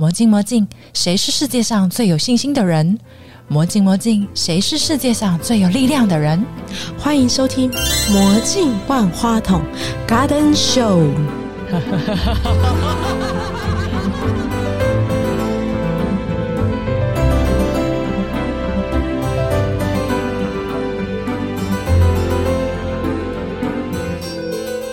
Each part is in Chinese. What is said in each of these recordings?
魔镜魔镜，谁是世界上最有信心的人？魔镜魔镜，谁是世界上最有力量的人？欢迎收听《魔镜万花筒》Garden Show。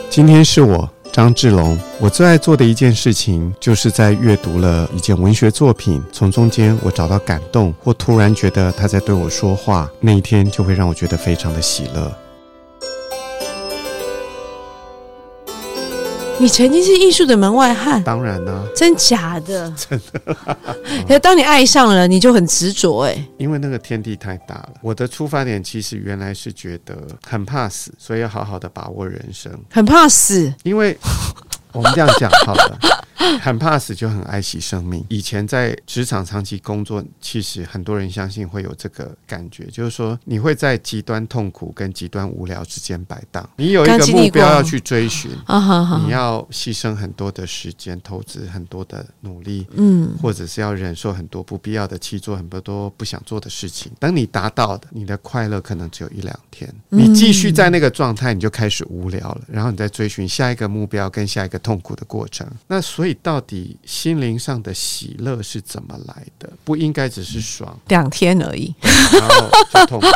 今天是我张志龙，我最爱做的一件事情，就是在阅读了一件文学作品，从中间我找到感动，或突然觉得他在对我说话，那一天就会让我觉得非常的喜乐。你曾经是艺术的门外汉，当然啦、真假的？真的。可当你爱上了，你就很执着哎。因为那个天地太大了。我的出发点其实原来是觉得很怕死，所以要好好的把握人生。很怕死，因为 我们这样讲好了，很怕死就很爱惜生命。以前在职场长期工作，其实很多人相信会有这个感觉，就是说你会在极端痛苦跟极端无聊之间摆荡。你有一个目标要去追寻，你。要牺牲很多的时间，投资很多的努力，嗯，或者是要忍受很多不必要的去做很多不想做的事情。等你达到的，你的快乐可能只有一两天。嗯你继续在那个状态，你就开始无聊了，然后你再追寻下一个目标跟下一个痛苦的过程。那所以，到底心灵上的喜乐是怎么来的？不应该只是爽，两天而已。然后就痛苦。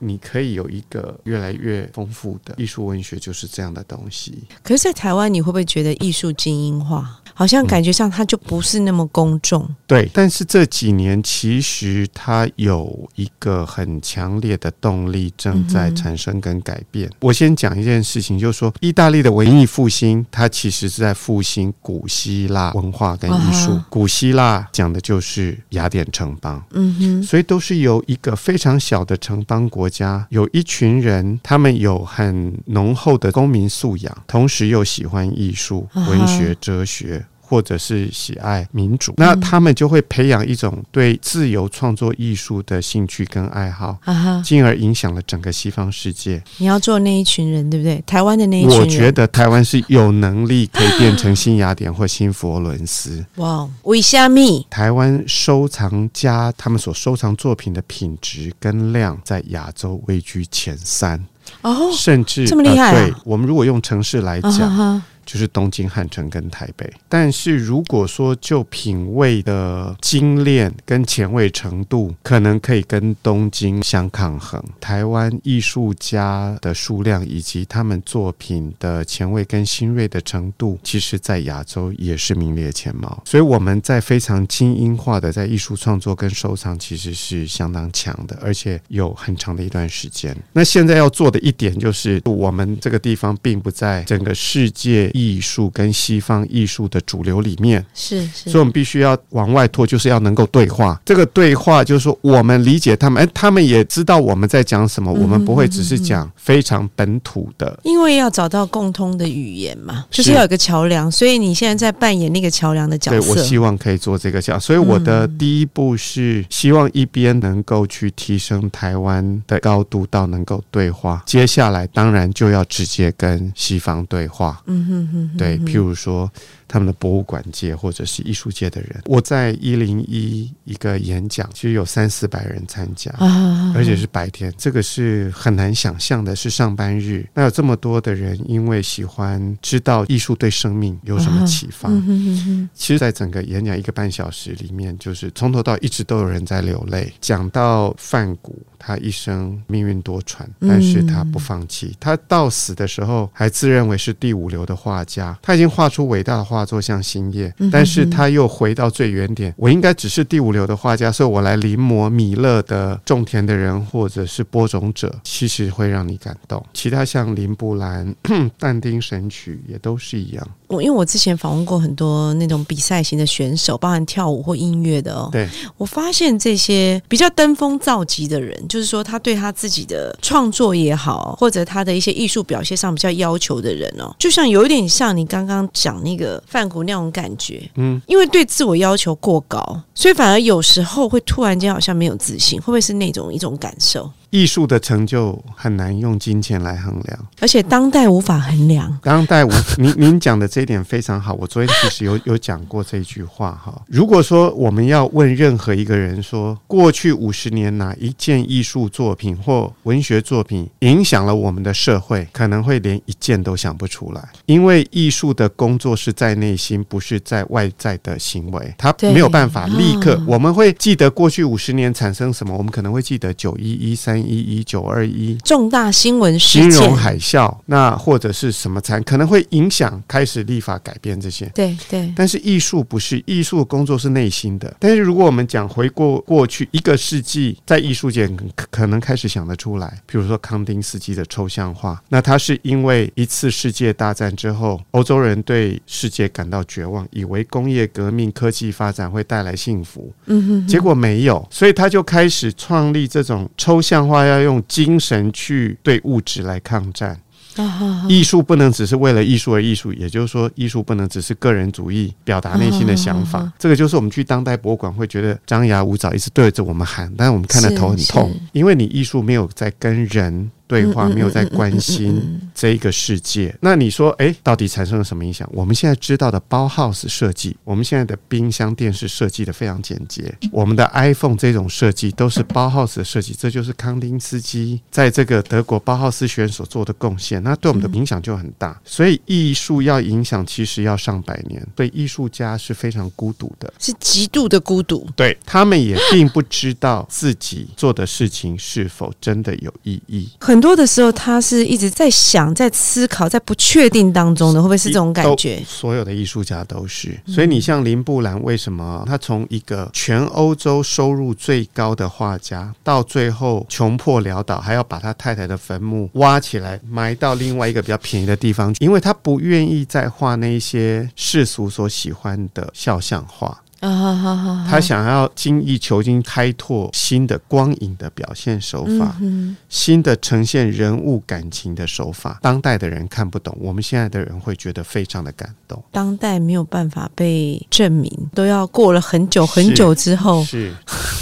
你可以有一个越来越丰富的艺术文学，就是这样的东西。可是，在台湾，你会不会觉得艺术精英化？好像感觉上它就不是那么公众。对，但是这几年其实它有一个很强烈的动力正在产生跟改变。我先讲一件事情，就是说，意大利的文艺复兴，它其实是在复兴古希腊文化跟艺术。啊古希腊讲的就是雅典城邦，嗯哼，所以都是由一个非常小的城邦国家，有一群人，他们有很浓厚的公民素养，同时又喜欢艺术、文学、哲学。或者是喜爱民主，那他们就会培养一种对自由创作艺术的兴趣跟爱好，啊，进而影响了整个西方世界。你要做那一群人，对不对？台湾的那一群人，我觉得台湾是有能力可以变成新雅典或新佛伦斯。哇，为虾米？台湾收藏家他们所收藏作品的品质跟量，在亚洲位居前三，哦，甚至这么厉害啊呃对我们如果用城市来啊哈讲，哈，就是东京、汉城跟台北。但是如果说就品味的精炼跟前卫程度，可能可以跟东京相抗衡。台湾艺术家的数量以及他们作品的前卫跟新锐的程度，其实在亚洲也是名列前茅。所以我们在非常精英化的在艺术创作跟收藏，其实是相当强的，而且有很长的一段时间。那现在要做的一点就是，我们这个地方并不在整个世界艺术跟西方艺术的主流里面，是是所以我们必须要往外拓，就是要能够对话。这个对话就是说，我们理解他们，哎，他们也知道我们在讲什么，我们不会只是讲非常本土的。因为要找到共通的语言嘛，就是要有个桥梁，所以你现在在扮演那个桥梁的角对，色。我希望可以做这个角，所以我的嗯第一步是希望一边能够去提升台湾的高度到能够对话，接下来当然就要直接跟西方对话。嗯哼哼哼，对，譬如说他们的博物馆界或者是艺术界的人，我在一零一一个演讲，其实有三四百人参加。啊，而且是白天，这个是很难想象的，是上班日。那有这么多的人，因为喜欢知道艺术对生命有什么启发，嗯哼哼哼，其实，在整个演讲一个半小时里面，就是从头到一直都有人在流泪。讲到范谷，他一生命运多舛，但是他不放弃。他到死的时候还自认为是第五流的画家，他已经画出伟大的画作，像《星夜》，但是他又回到最原点，我应该只是第五流的画家，所以我来临摹米勒的种田的人或者是播种者，其实会让你感动。其他像林布兰、但丁《神曲》也都是一样。我因为我之前访问过很多那种比赛型的选手，包含跳舞或音乐的哦。对，我发现这些比较登峰造极的人，就是说他对他自己的创作也好，或者他的一些艺术表现上比较要求的人哦，就像有一点像你刚刚讲那个范谷那种感觉，嗯，因为对自我要求过高，所以反而有时候会突然间好像没有自信，会不会是那种一种感受？艺术的成就很难用金钱来衡量。而且当代无法衡量。当代无，您您讲的这一点非常好。我昨天其实有 有讲过这句话哈。如果说我们要问任何一个人说，过去五十年哪一件艺术作品或文学作品影响了我们的社会，可能会连一件都想不出来。因为艺术的工作是在内心，不是在外在的行为，它没有办法立刻啊。我们会记得过去五十年产生什么，我们可能会记得九一一、三一一、九二一。重大新闻事金融件，海啸，那或者是什么产可能会影响开始立法改变这些。对对，但是艺术不是艺术工作是内心的。但是如果我们讲回过过去一个世纪，在艺术界可可能开始想得出来，比如说康丁斯基的抽象化，那他是因为一次世界大战之后，欧洲人对世界感到绝望，以为工业革命、科技发展会带来幸福，嗯哼，结果没有，所以他就开始创立这种抽象画，要用精神去对物质来抗战。艺术不能只是为了艺术而艺术，也就是说，艺术不能只是个人主义表达内心的想法。这个就是我们去当代博物馆会觉得张牙舞爪，一直对着我们喊，但是我们看的头很痛因为你艺术没有在跟人对话，没有在关心这一个世界。那你说，诶，到底产生了什么影响？我们现在知道的包 house 设计，我们现在的冰箱、电视设计的非常简洁，我们的 iPhone 这种设计都是包 house 的设计，这就是康丁斯基在这个德国包浩斯学院所做的贡献，那对我们的影响就很大。所以艺术要影响，其实要上百年，对艺术家是非常孤独的。是极度的孤独。对他们也并不知道自己做的事情是否真的有意义。很多的时候，他是一直在想、在思考、在不确定当中的，会不会是这种感觉？所有的艺术家都是。所以你像林布兰，为什么他从一个全欧洲收入最高的画家，到最后穷破潦倒，还要把他太太的坟墓挖起来埋到另外一个比较便宜的地方，因为他不愿意再画那些世俗所喜欢的肖像画。啊哈哈哈！他想要精益求精，开拓新的光影的表现手法，嗯新的呈现人物感情的手法。当代的人看不懂，我们现在的人会觉得非常的感动。当代没有办法被证明，都要过了很久很久之后，是，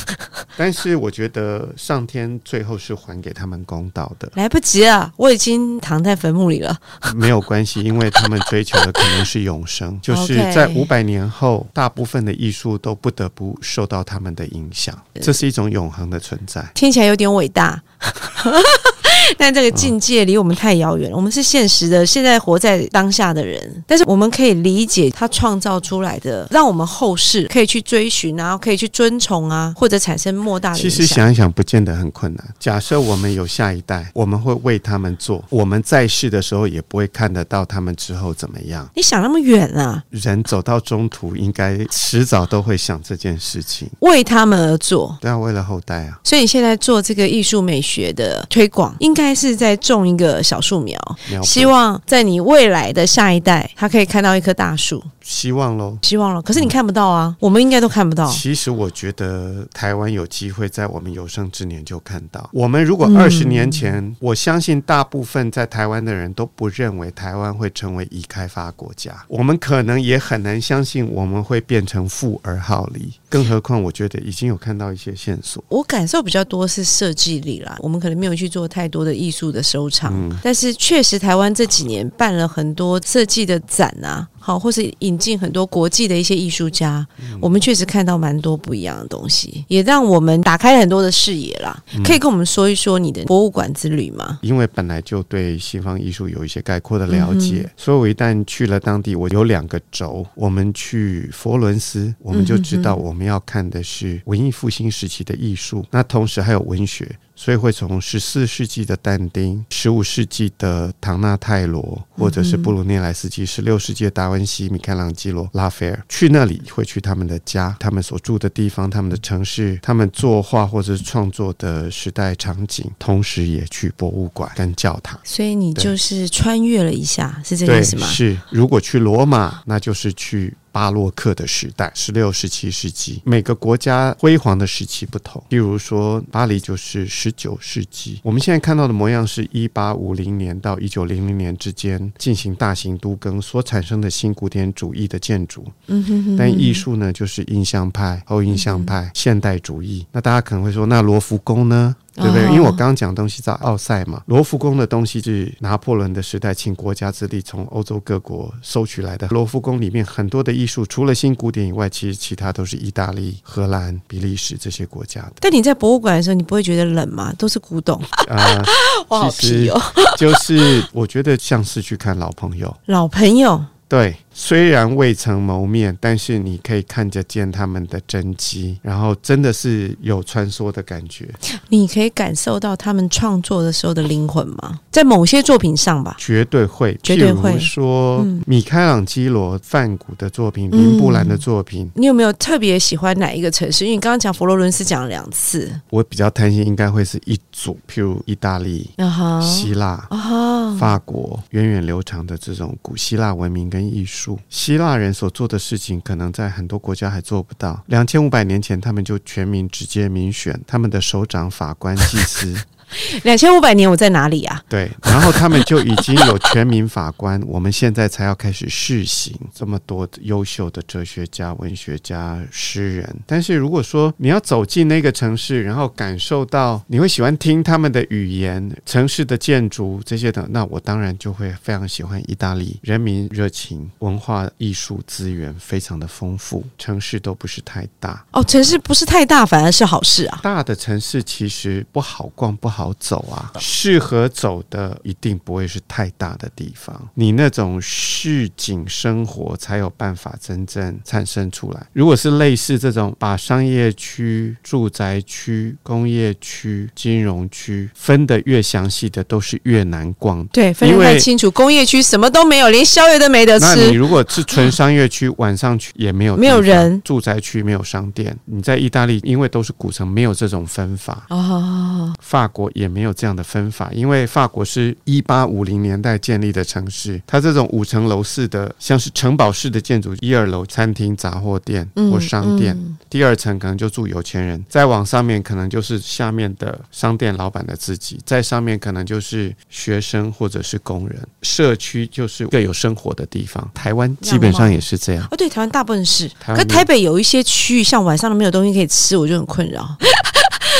但是我觉得上天最后是还给他们公道的，来不及了，我已经躺在坟墓里了。没有关系，因为他们追求的可能是永生，就是 在五百年后，大部分的艺术都不得不受到他们的影响，这是一种永恒的存在。听起来有点伟大。但这个境界离我们太遥远了，我们是现实的，现在活在当下的人。但是我们可以理解他创造出来的，让我们后世可以去追寻然后，可以去遵从啊，或者产生莫大的其实。想一想，不见得很困难。假设我们有下一代，我们会为他们做，我们在世的时候也不会看得到他们之后怎么样。你想那么远啊，人走到中途，应该迟早都会想这件事情，为他们而做。对啊为了后代啊。所以你现在做这个艺术美学的推广，应该是在种一个小树苗，希望在你未来的下一代，他可以看到一棵大树。希望喽。希望了，可是你看不到啊，我们应该都看不到。其实我觉得台湾有机会在我们有生之年就看到。我们如果嗯二十年前，我相信大部分在台湾的人都不认为台湾会成为已开发国家，我们可能也很难相信我们会变成富而好离。更何况，我觉得已经有看到一些线索。我感受比较多是设计力啦，我们可能没有去做太多的艺术的收藏，嗯。但是确实台湾这几年办了很多设计的展啊，好，或是引进很多国际的一些艺术家，嗯我们确实看到蛮多不一样的东西，也让我们打开了很多的视野啦。嗯可以跟我们说一说你的博物馆之旅吗？因为本来就对西方艺术有一些概括的了解，嗯所以我一旦去了当地，我有两个轴。我们去佛罗伦斯，我们就知道我们要看的是文艺复兴时期的艺术，那同时还有文学。所以会从十四世纪的但丁、十五世纪的唐纳泰罗，或者是布鲁涅莱斯基，十六世纪的达文西、米开朗基罗、拉斐尔，去那里会去他们的家、他们所住的地方、他们的城市、他们作画或者是创作的时代场景，同时也去博物馆跟教堂。所以你就是穿越了一下，是这个对，意思吗？是。如果去罗马，那就是去巴洛克的时代，十六、十七世纪。每个国家辉煌的时期不同，例如说巴黎就是十九世纪。我们现在看到的模样是一八五零年到一九零零年之间进行大型都更所产生的新古典主义的建筑。嗯哼哼但艺术呢，就是印象派、后印象派、现代主义。那大家可能会说，那罗浮宫呢？对不对？哦因为我刚刚讲的东西在奥赛嘛，罗浮宫的东西是拿破仑的时代请国家之力从欧洲各国收取来的。罗浮宫里面很多的艺术，除了新古典以外，其实其他都是意大利、荷兰、比利时这些国家的。但你在博物馆的时候，你不会觉得冷吗？都是古董，啊、我好其实。就是我觉得像是去看老朋友。老朋友，对，虽然未曾谋面，但是你可以看得见他们的真迹，然后真的是有穿梭的感觉。你可以感受到他们创作的时候的灵魂吗？在某些作品上吧。绝对会，绝对会譬如说，嗯米开朗基罗、梵谷的作品、林布兰的作品，你有没有特别喜欢哪一个城市？因为你刚刚讲佛罗伦斯讲了两次，我比较贪心应该会是一组，譬如意大利、啊哈，希腊。啊，法国源远流长的这种古希腊文明跟艺术，希腊人所做的事情，可能在很多国家还做不到。两千五百年前，他们就全民直接民选，他们的首长、法官、祭司，两千五百年我在哪里啊？对，然后他们就已经有全民法官，我们现在才要开始试行这么多优秀的哲学家、文学家、诗人。但是如果说你要走进那个城市，然后感受到你会喜欢听他们的语言、城市的建筑这些的，那我当然就会非常喜欢意大利，人民热情、文化艺术资源非常的丰富，城市都不是太大。哦，城市不是太大，反而是好事啊。大的城市其实不好逛，不好走啊。适合走的一定不会是太大的地方，你那种市井生活才有办法真正产生出来。如果是类似这种把商业区、住宅区、工业区、金融区分得越详细的，都是越难逛。对，分得太清楚。工业区什么都没有，连宵夜都没得吃那你。如果 是纯商业区，晚上去也没有没有人住宅区没有商店。你在意大利，因为都是古城，没有这种分法。哦，法国也没有这样的分法，因为法国是一八五零年代建立的城市，它这种五层楼式的，像是城堡式的建筑，一二楼餐厅、杂货店或商店，嗯第二层可能就住有钱人，再往上面可能就是下面的商店老板的自己，在上面可能就是学生或者是工人，社区就是各有生活的地方。台湾基本上也是这样。哦，对，台湾大部分是，可台北有一些区域，像晚上都没有东西可以吃，我就很困扰。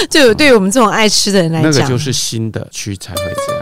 就对于我们这种爱吃的人来讲，那个就是新的区才会这样。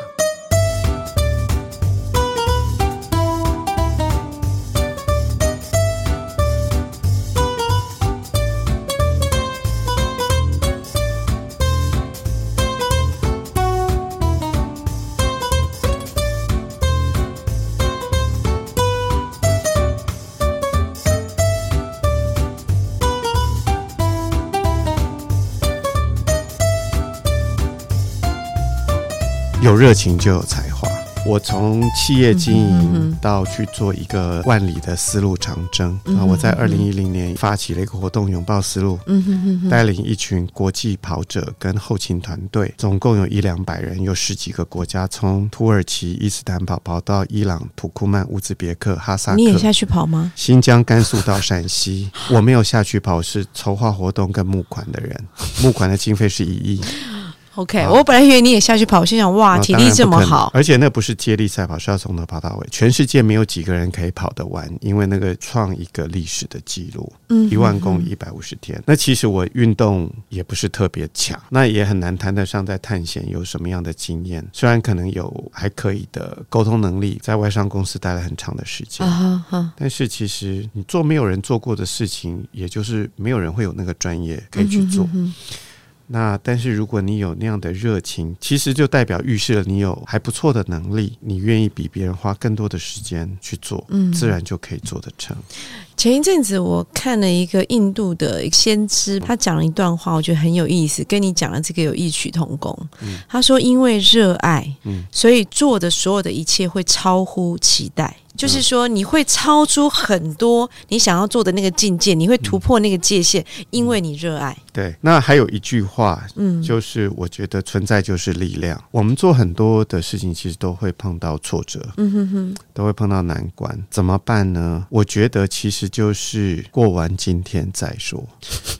热情就有才华。我从企业经营到去做一个万里的丝路长征嗯啊！我在二零一零年发起了一个活动“拥抱丝路”，带领一群国际跑者跟后勤团队，总共有一两百人，有十几个国家，从土耳其伊斯坦堡跑到伊朗土库曼、乌兹别克、哈萨克。你也下去跑吗？新疆、甘肃到陕西，我没有下去跑，是筹划活动跟募款的人。募款的经费是一亿，OK，、好我本来以为你也下去跑，我心想哇，啊体力这么，好，而且那不是接力赛跑，是要从头跑到尾。全世界没有几个人可以跑得完，因为那个创一个历史的记录，嗯一万公里一百五十天。那其实我运动也不是特别强，那也很难谈得上在探险有什么样的经验。虽然可能有还可以的沟通能力，在外商公司待了很长的时间。但是其实你做没有人做过的事情，也就是没有人会有那个专业可以去做。嗯哼哼那但是如果你有那样的热情，其实就代表预示了你有还不错的能力，你愿意比别人花更多的时间去做，嗯自然就可以做得成。前一阵子我看了一个印度的先知，他讲了一段话，我觉得很有意思，跟你讲的这个有异曲同工。嗯他说，因为热爱，嗯所以做的所有的一切会超乎期待。就是说，你会超出很多你想要做的那个境界，你会突破那个界限，因为你热爱。对，那还有一句话，嗯，就是我觉得存在就是力量。我们做很多的事情，其实都会碰到挫折，嗯哼哼，都会碰到难关，怎么办呢？我觉得其实就是过完今天再说，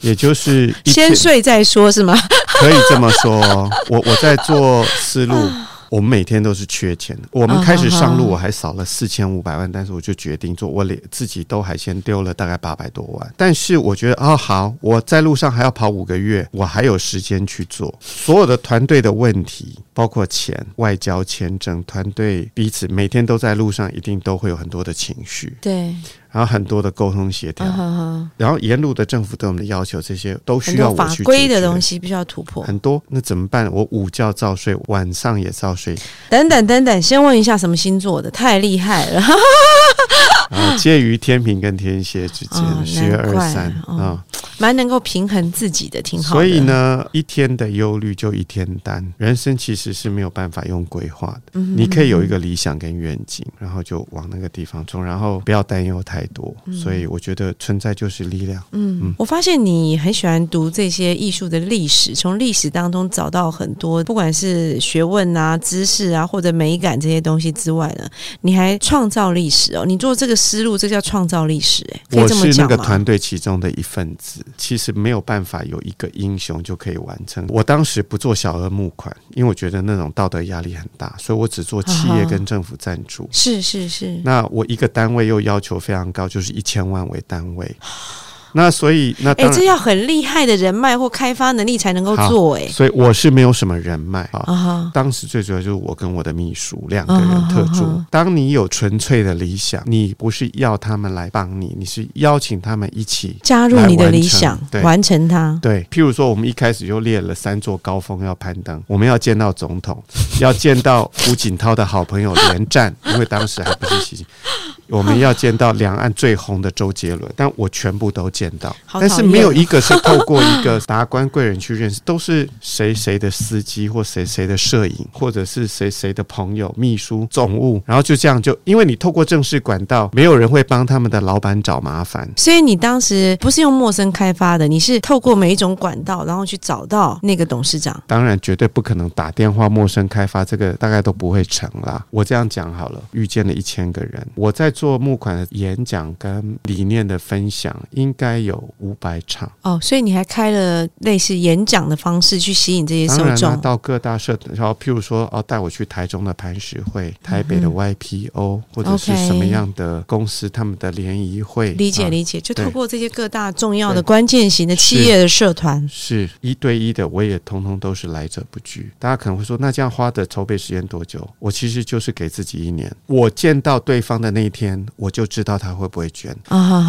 也就是 先睡再说，是吗？可以这么说哦。我我在做思路 我们每天都是缺钱的。我们开始上路，我还少了四千五百万，但是我就决定做，我连自己都还先丢了大概八百多万。但是我觉得，哦，好，我在路上还要跑五个月，我还有时间去做所有的团队的问题，包括钱、外交、签证，团队彼此每天都在路上，一定都会有很多的情绪，对，然后很多的沟通协调。然后沿路的政府对我们的要求，这些都需要我去法规的东西必须要突破。很多，那怎么办？我午觉照睡，晚上也照睡，等等等等，先问一下什么星座的？太厉害了！啊，介于天平跟天蝎之间哦，月二三哦啊。蛮能够平衡自己的，挺好的。所以，呢，一天的忧虑就一天担，人生其实是没有办法用规划的。嗯你可以有一个理想跟愿景，然后就往那个地方冲，然后不要担忧太多。所以我觉得存在就是力量。嗯嗯，我发现你很喜欢读这些艺术的历史，从历史当中找到很多，不管是学问啊、知识啊，或者美感这些东西之外呢，你还创造历史哦。你做这个思路，这叫创造历史，哎，我是那？个团队其中的一份子，其实没有办法有一个英雄就可以完成。我当时不做小额募款，因为我觉得那种道德压力很大，所以我只做企业跟政府赞助。是是是，那我一个单位又要求非常高，就是一千万为单位。那所以那哎、这要很厉害的人脉或开发能力才能够做、哎，所以我是没有什么人脉啊。当时最主要就是我跟我的秘书两个人特助。当你有纯粹的理想，你不是要他们来帮你，你是邀请他们一起加入你的理想完成它。对，譬如说，我们一开始就列了三座高峰要攀登，我们要见到总统，要见到胡锦涛的好朋友连战，因为当时还不是习近，我们要见到两岸最红的周杰伦，但我全部都见到，但是没有一个是透过一个达官贵人去认识，都是谁谁的司机或谁谁的摄影，或者是谁谁的朋友、秘书、总务，然后就这样就，因为你透过正式管道，没有人会帮他们的老板找麻烦。所以你当时不是用陌生开发的，你是透过每一种管道，然后去找到那个董事长。当然，绝对不可能打电话陌生开发，这个大概都不会成啦。我这样讲好了，遇见了一千个人，我在做募款的演讲跟理念的分享，应该有五百场。哦，所以你还开了类似演讲的方式去吸引这些受众。到各大社，然后譬如说，哦，带我去台中的磐石会、台北的 YPO，、或者是什么样的公司他们的联谊会，啊理解理解，就对透过这些各大重要的关键型的企业的社团，是一对一的，我也通通都是来者不拒。大家可能会说，那这样花的筹备时间多久？我其实就是给自己一年。我见到对方的那一天，我就知道他会不会捐，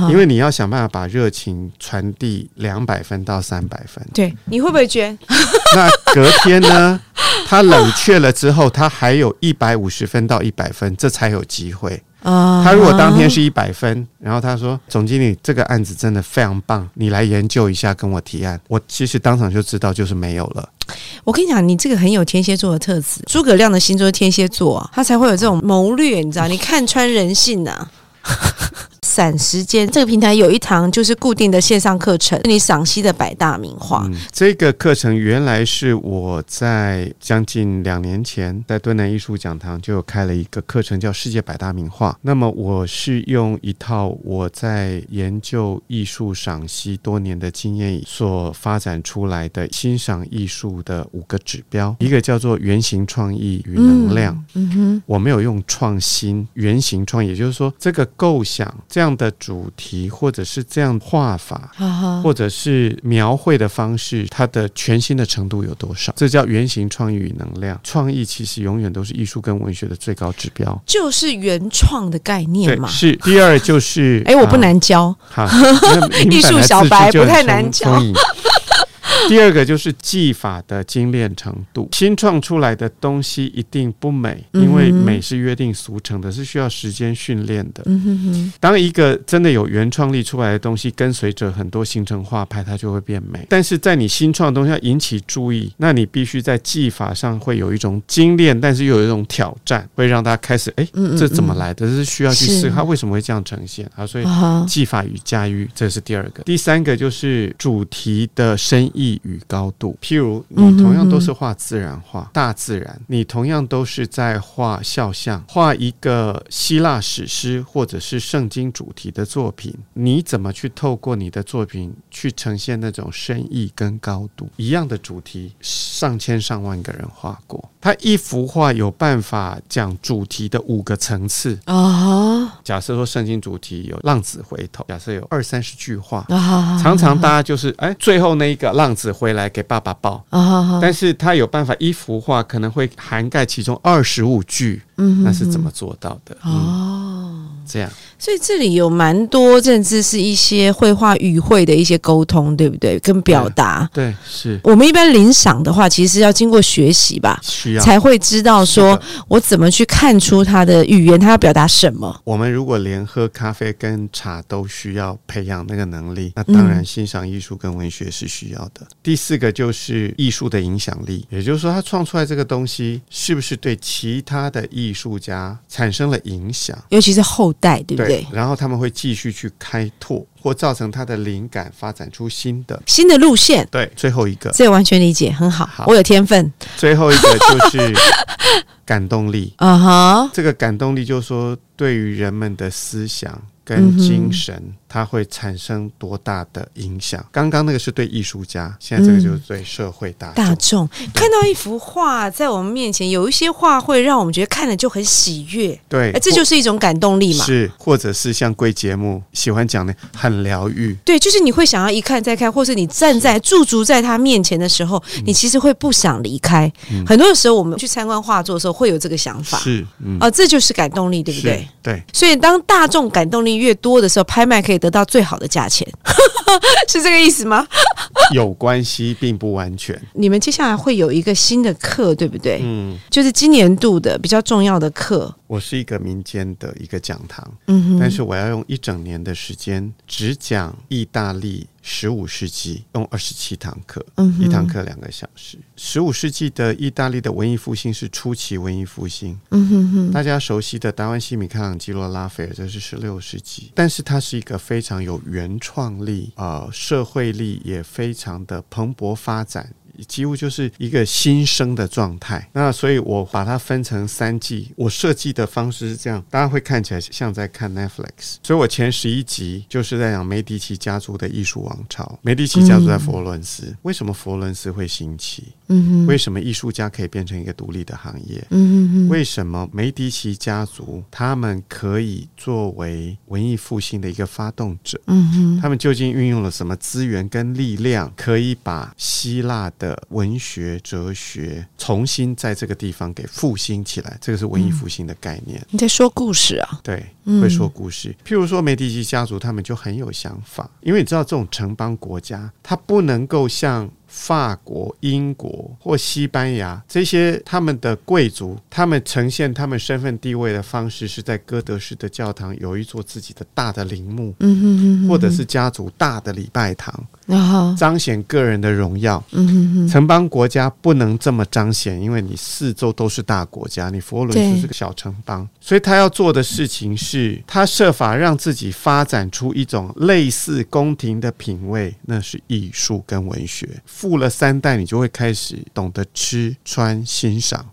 因为你要想办法把热情传递两百分到三百分。对，你会不会捐？那隔天呢，他冷却了之后，他还有一百五十分到一百分，这才有机会。啊他如果当天是一百分，然后他说：“总经理，这个案子真的非常棒，你来研究一下，跟我提案。”我其实当场就知道就是没有了。我跟你讲，你这个很有天蝎座的特质。诸葛亮的星座是天蝎座啊，他才会有这种谋略，你知道？你看穿人性呐、散时间，这个平台有一堂就是固定的线上课程，你赏析的百大名画。嗯，这个课程原来是我在将近两年前在敦南艺术讲堂就有开了一个课程，叫《世界百大名画》。那么我是用一套我在研究艺术赏析多年的经验所发展出来的欣赏艺术的五个指标，一个叫做原型创意与能量。嗯哼，我没有用创新、原型创意，也就是说，这个构想、这样的主题，或者是这样画法，或者是描绘的方式，它的全新的程度有多少？这叫原型创意与能量。创意其实永远都是艺术跟文学的最高指标。就是原创的概念，嘛。是第二就是，哎，我不啊难教，艺术小白不太难教第二个就是技法的精炼程度，新创出来的东西一定不美，因为美是约定俗成的，是需要时间训练的。嗯哼哼，当一个真的有原创力出来的东西，跟随着很多形成画派，它就会变美。但是在你新创的东西要引起注意，那你必须在技法上会有一种精炼，但是又有一种挑战，会让大家开始哎，这怎么来的？这是需要去是思考为什么会这样呈现啊。所以技法与驾驭，这是第二个。第三个就是主题的深意意与高度。譬如，嗯你同样都是画自然画、大自然，你同样都是在画肖像、画一个希腊史诗或者是圣经主题的作品，你怎么去透过你的作品去呈现那种深意跟高度？一样的主题，上千上万个人画过，他一幅画有办法讲主题的五个层次。啊假设说圣经主题有浪子回头，假设有二三十句话，啊，常常大家就是哎，最后那一个浪子回来给爸爸抱，啊，但是他有办法一幅画可能会涵盖其中二十五句，嗯那是怎么做到的？嗯，哦？这样所以这里有蛮多，甚至是一些绘画语汇的一些沟通，对不对？跟表达。对是我们一般领赏的话，其实要经过学习吧，需要。才会知道说我怎么去看出他的语言，他要表达什么。我们如果连喝咖啡跟茶都需要培养那个能力，那当然嗯欣赏艺术跟文学是需要的。第四个就是艺术的影响力，也就是说，他创出来这个东西是不是对其他的艺术家产生了影响？尤其是后代，对不对？然后他们会继续去开拓，或造成他的灵感发展出新的。新的路线，对，最后一个，这完全理解，很好。好我有天分最后一个就是 感动力。啊哈，这个感动力，就是说，对于人们的思想嗯跟精神，它会产生多大的影响？刚刚那个是对艺术家，现在这个就是对社会大众。大众看到一幅画在我们面前，有一些画会让我们觉得看了就很喜悦，对哎，，这就是一种感动力嘛。是，或者是像贵节目喜欢讲的，很疗愈。对，就是你会想要一看再看，或是你站在驻足在他面前的时候，你其实会不想离开。嗯很多的时候，我们去参观画作的时候，会有这个想法。是，嗯，啊，这就是感动力，对不对？？对，所以当大众感动力越多的时候，拍卖可以得到最好的价钱，是这个意思吗？有关系，并不完全。你们接下来会有一个新的课，对不对？嗯，就是今年度的比较重要的课。我是一个民间的一个讲堂，嗯哼，但是我要用一整年的时间只讲意大利十五世纪，用二十七堂课，嗯一堂课两个小时。十五世纪的意大利的文艺复兴是初期文艺复兴，嗯哼哼，大家熟悉的达文西、米开朗基罗、拉斐尔，这是十六世纪，但是它是一个非常有原创力，呃，社会力也非常的蓬勃发展。几乎就是一个新生的状态。那所以我把它分成三季，我设计的方式是这样，大家会看起来像在看 Netflix。所以我前十一集就是在讲梅迪奇家族的艺术王朝。梅迪奇家族在佛罗伦斯，为什么佛罗伦斯会兴起？嗯哼，为什么艺术家可以变成一个独立的行业？嗯哼哼，为什么梅迪奇家族他们可以作为文艺复兴的一个发动者？嗯哼，他们究竟运用了什么资源跟力量，可以把希腊的文学、哲学重新在这个地方给复兴起来？这个是文艺复兴的概念。你在说故事啊？对，嗯会说故事。譬如说梅迪奇家族，他们就很有想法，因为你知道这种城邦国家，它不能够像。法国、英国或西班牙这些他们的贵族，他们呈现他们身份地位的方式是在哥德式的教堂有一座自己的大的陵墓，嗯哼哼哼，或者是家族大的礼拜堂，彰显个人的荣耀。嗯哼哼，城邦国家不能这么彰显，因为你四周都是大国家，你佛罗伦斯是个小城邦，所以他要做的事情是，他设法让自己发展出一种类似宫廷的品味，那是艺术跟文学。富了三代，你就会开始懂得吃穿欣赏。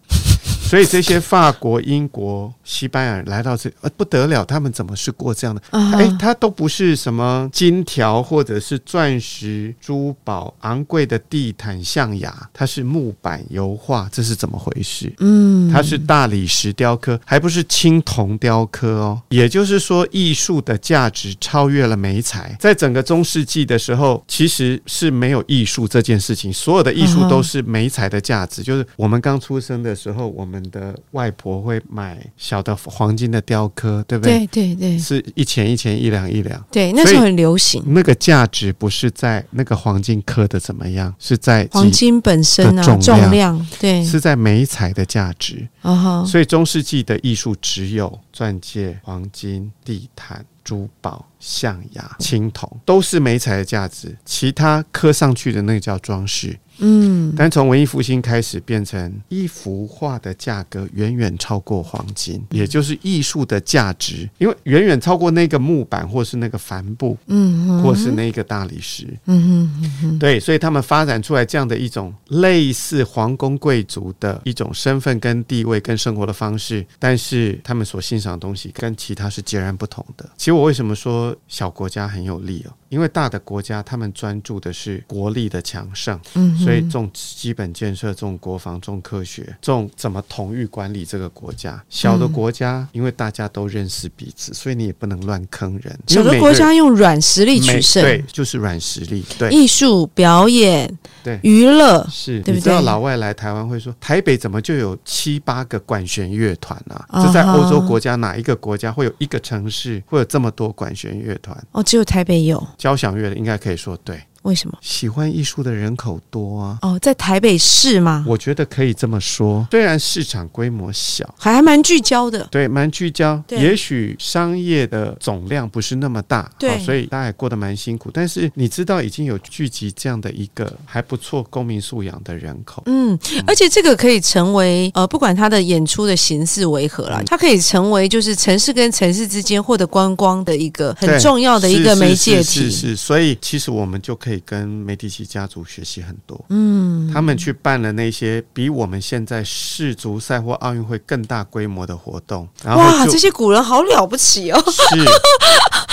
所以这些法国、英国、西班牙人来到这，呃，不得了，他们怎么是过这样的？哎，它都不是什么金条或者是钻石、珠宝、昂贵的地毯、象牙，它是木板油画，这是怎么回事？嗯，它是大理石雕刻，还不是青铜雕刻哦。也就是说，艺术的价值超越了美彩。在整个中世纪的时候，其实是没有艺术这件事情，所有的艺术都是美彩的价值。就是我们刚出生的时候，我们的外婆会买小的黄金的雕刻，对不对？对对对是一钱一钱一两一两。对，那时候很流行那个价值不是在那个黄金刻的怎么样，是在黄金本身啊，重量对，是在美彩的价值。啊哈，所以中世纪的艺术只有钻戒、黄金、地毯、珠宝、象牙、青铜，都是美彩的价值。其他刻上去的那个叫装饰。嗯，但从文艺复兴开始，变成一幅画的价格远远超过黄金，也就是艺术的价值，因为远远超过那个木板，或是那个帆布，嗯或是那个大理石。嗯哼对，所以他们发展出来这样的一种类似皇宫贵族的一种身份跟地位跟生活的方式，但是他们所欣赏的东西跟其他是截然不同的。其实我为什么说小国家很有利哦？因为大的国家他们专注的是国力的强盛，嗯哼所以重基本建设、重国防、重科学、重怎么统御管理这个国家。小的国家，因为大家都认识彼此，所以你也不能乱坑人。小的国家用软实力取胜，对，就是软实力，对。艺术表演、对娱乐，是，对不你知道老外来台湾会说，台北怎么就有七八个管弦乐团啊？这在欧洲国家哪一个国家会有一个城市会有这么多管弦乐团？哦，只有台北有，交响乐的应该可以说对，为什么？喜欢艺术的人口多啊。哦，在台北市吗？我觉得可以这么说，虽然市场规模小，还还蛮聚焦的。对，蛮聚焦。也许商业的总量不是那么大，对好所以大家也过得蛮辛苦。但是你知道，已经有聚集这样的一个还不错公民素养的人口。嗯，而且这个可以成为呃，不管他的演出的形式为何啦，嗯它可以成为就是城市跟城市之间获得观光的一个很重要的一个媒介体。是是是是，所以其实我们就可以跟梅迪奇家族学习很多。嗯，他们去办了那些比我们现在世足赛或奥运会更大规模的活动，然后哇，这些古人好了不起哦！是，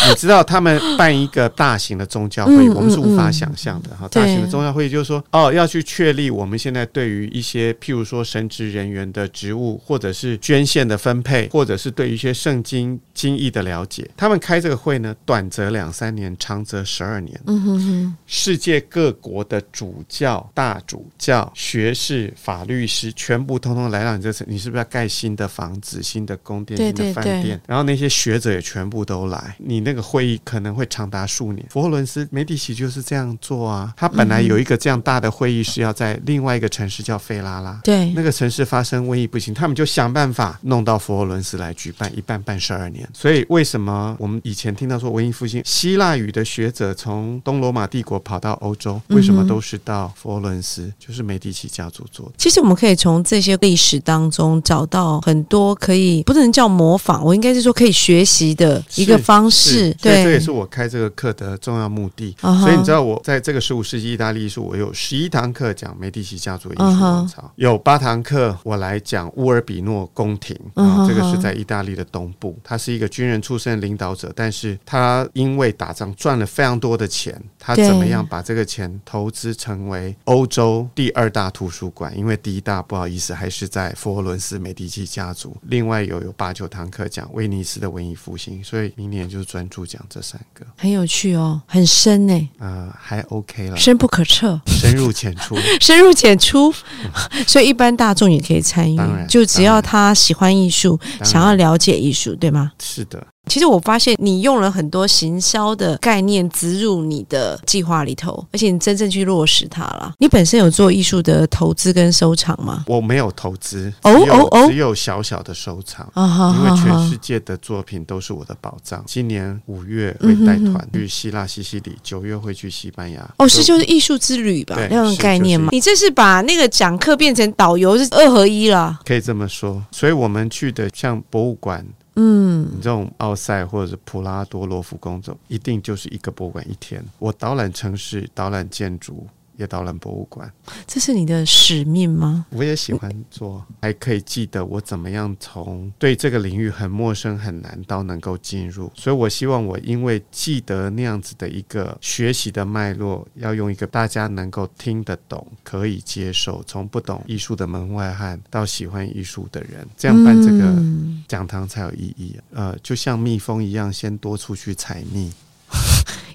你知道他们办一个大型的宗教会议，嗯我们是无法嗯想象的哈。对大型的宗教会议就是说，哦，要去确立我们现在对于一些譬如说神职人员的职务，或者是捐献的分配，或者是对于一些圣经经义的了解。他们开这个会呢，短则两三年，长则十二年。嗯哼哼，世界各国的主教、大主教、学士、法律师，全部通通来到你这城，你是不是要盖新的房子、新的宫殿、新的饭对店？然后那些学者也全部都来，你那个会议可能会长达数年。佛罗伦斯梅第奇就是这样做啊，他本来有一个这样大的会议是要在另外一个城市叫费拉拉。对那个城市发生瘟疫不行，他们就想办法弄到佛罗伦斯来举办，一办办十二年。所以为什么我们以前听到说文艺复兴，希腊语的学者从东罗马帝国跑到欧洲，为什么都是到佛罗伦斯？就是梅第奇家族做的。其实我们可以从这些历史当中找到很多可以不能叫模仿，我应该是说可以学习的一个方式。对，这也是我开这个课的重要目的。所以你知道，我在这个十五世纪意大利艺术，我有十一堂课讲梅第奇家族艺术王朝，有八堂课我来讲乌尔比诺宫廷这个是在意大利的东部。他是一个军人出身的领导者，但是他因为打仗赚了非常多的钱，他怎么样把这个钱投资成为欧洲第二大图书馆？因为第一大不好意思还是在佛罗伦斯美第奇家族。另外有有八九堂课讲威尼斯的文艺复兴，所以明年就是专注讲这三个。很有趣哦，很深呢，呃，还 OK 了，深不可测。深入浅出。深入浅出，所以一般大众也可以参与，就只要他喜欢艺术，想要了解艺术，对吗？是的，其实我发现你用了很多行销的概念植入你的计划里头，而且你真正去落实它了。你本身有做艺术的投资跟收藏吗？我没有投资，哦只有哦哦只有小小的收藏。因为全世，界的作品都是我的宝藏。今年五月会带团去希腊、西西里，九月会去西班牙。哦，是就是艺术之旅吧，那种是概念吗？就是你这是把那个讲课变成导游，是二合一了。可以这么说。所以我们去的像博物馆，嗯，你这种奥赛或者是普拉多罗浮宫这种，一定就是一个博物馆一天。我导览城市，导览建筑。也导览博物馆，这是你的使命吗？我也喜欢做，还可以记得我怎么样从对这个领域很陌生很难到能够进入，所以我希望我因为记得那样子的一个学习的脉络，要用一个大家能够听得懂、可以接受，从不懂艺术的门外汉到喜欢艺术的人，这样办这个嗯讲堂才有意义。呃，就像蜜蜂一样，先多出去采蜜。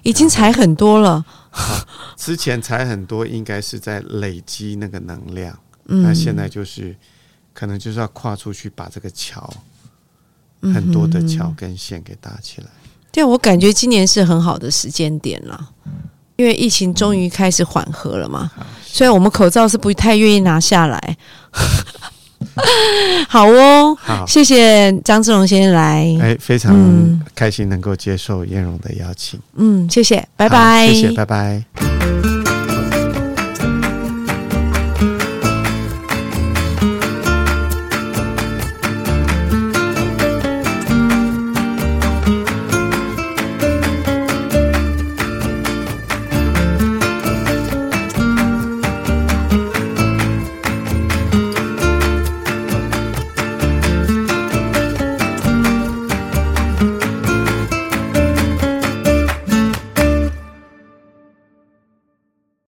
已经踩很多了。之前踩很多，应该是在累积那个能量。嗯，那现在就是可能就是要跨出去，把这个桥嗯很多的桥跟线给搭起来。对，我感觉今年是很好的时间点了，因为疫情终于开始缓和了嘛。虽然我们口罩是不太愿意拿下来。好哦，好，谢谢张志荣先生来。哎，非常嗯开心能够接受燕荣的邀请，嗯，谢谢，拜拜。谢谢，拜拜。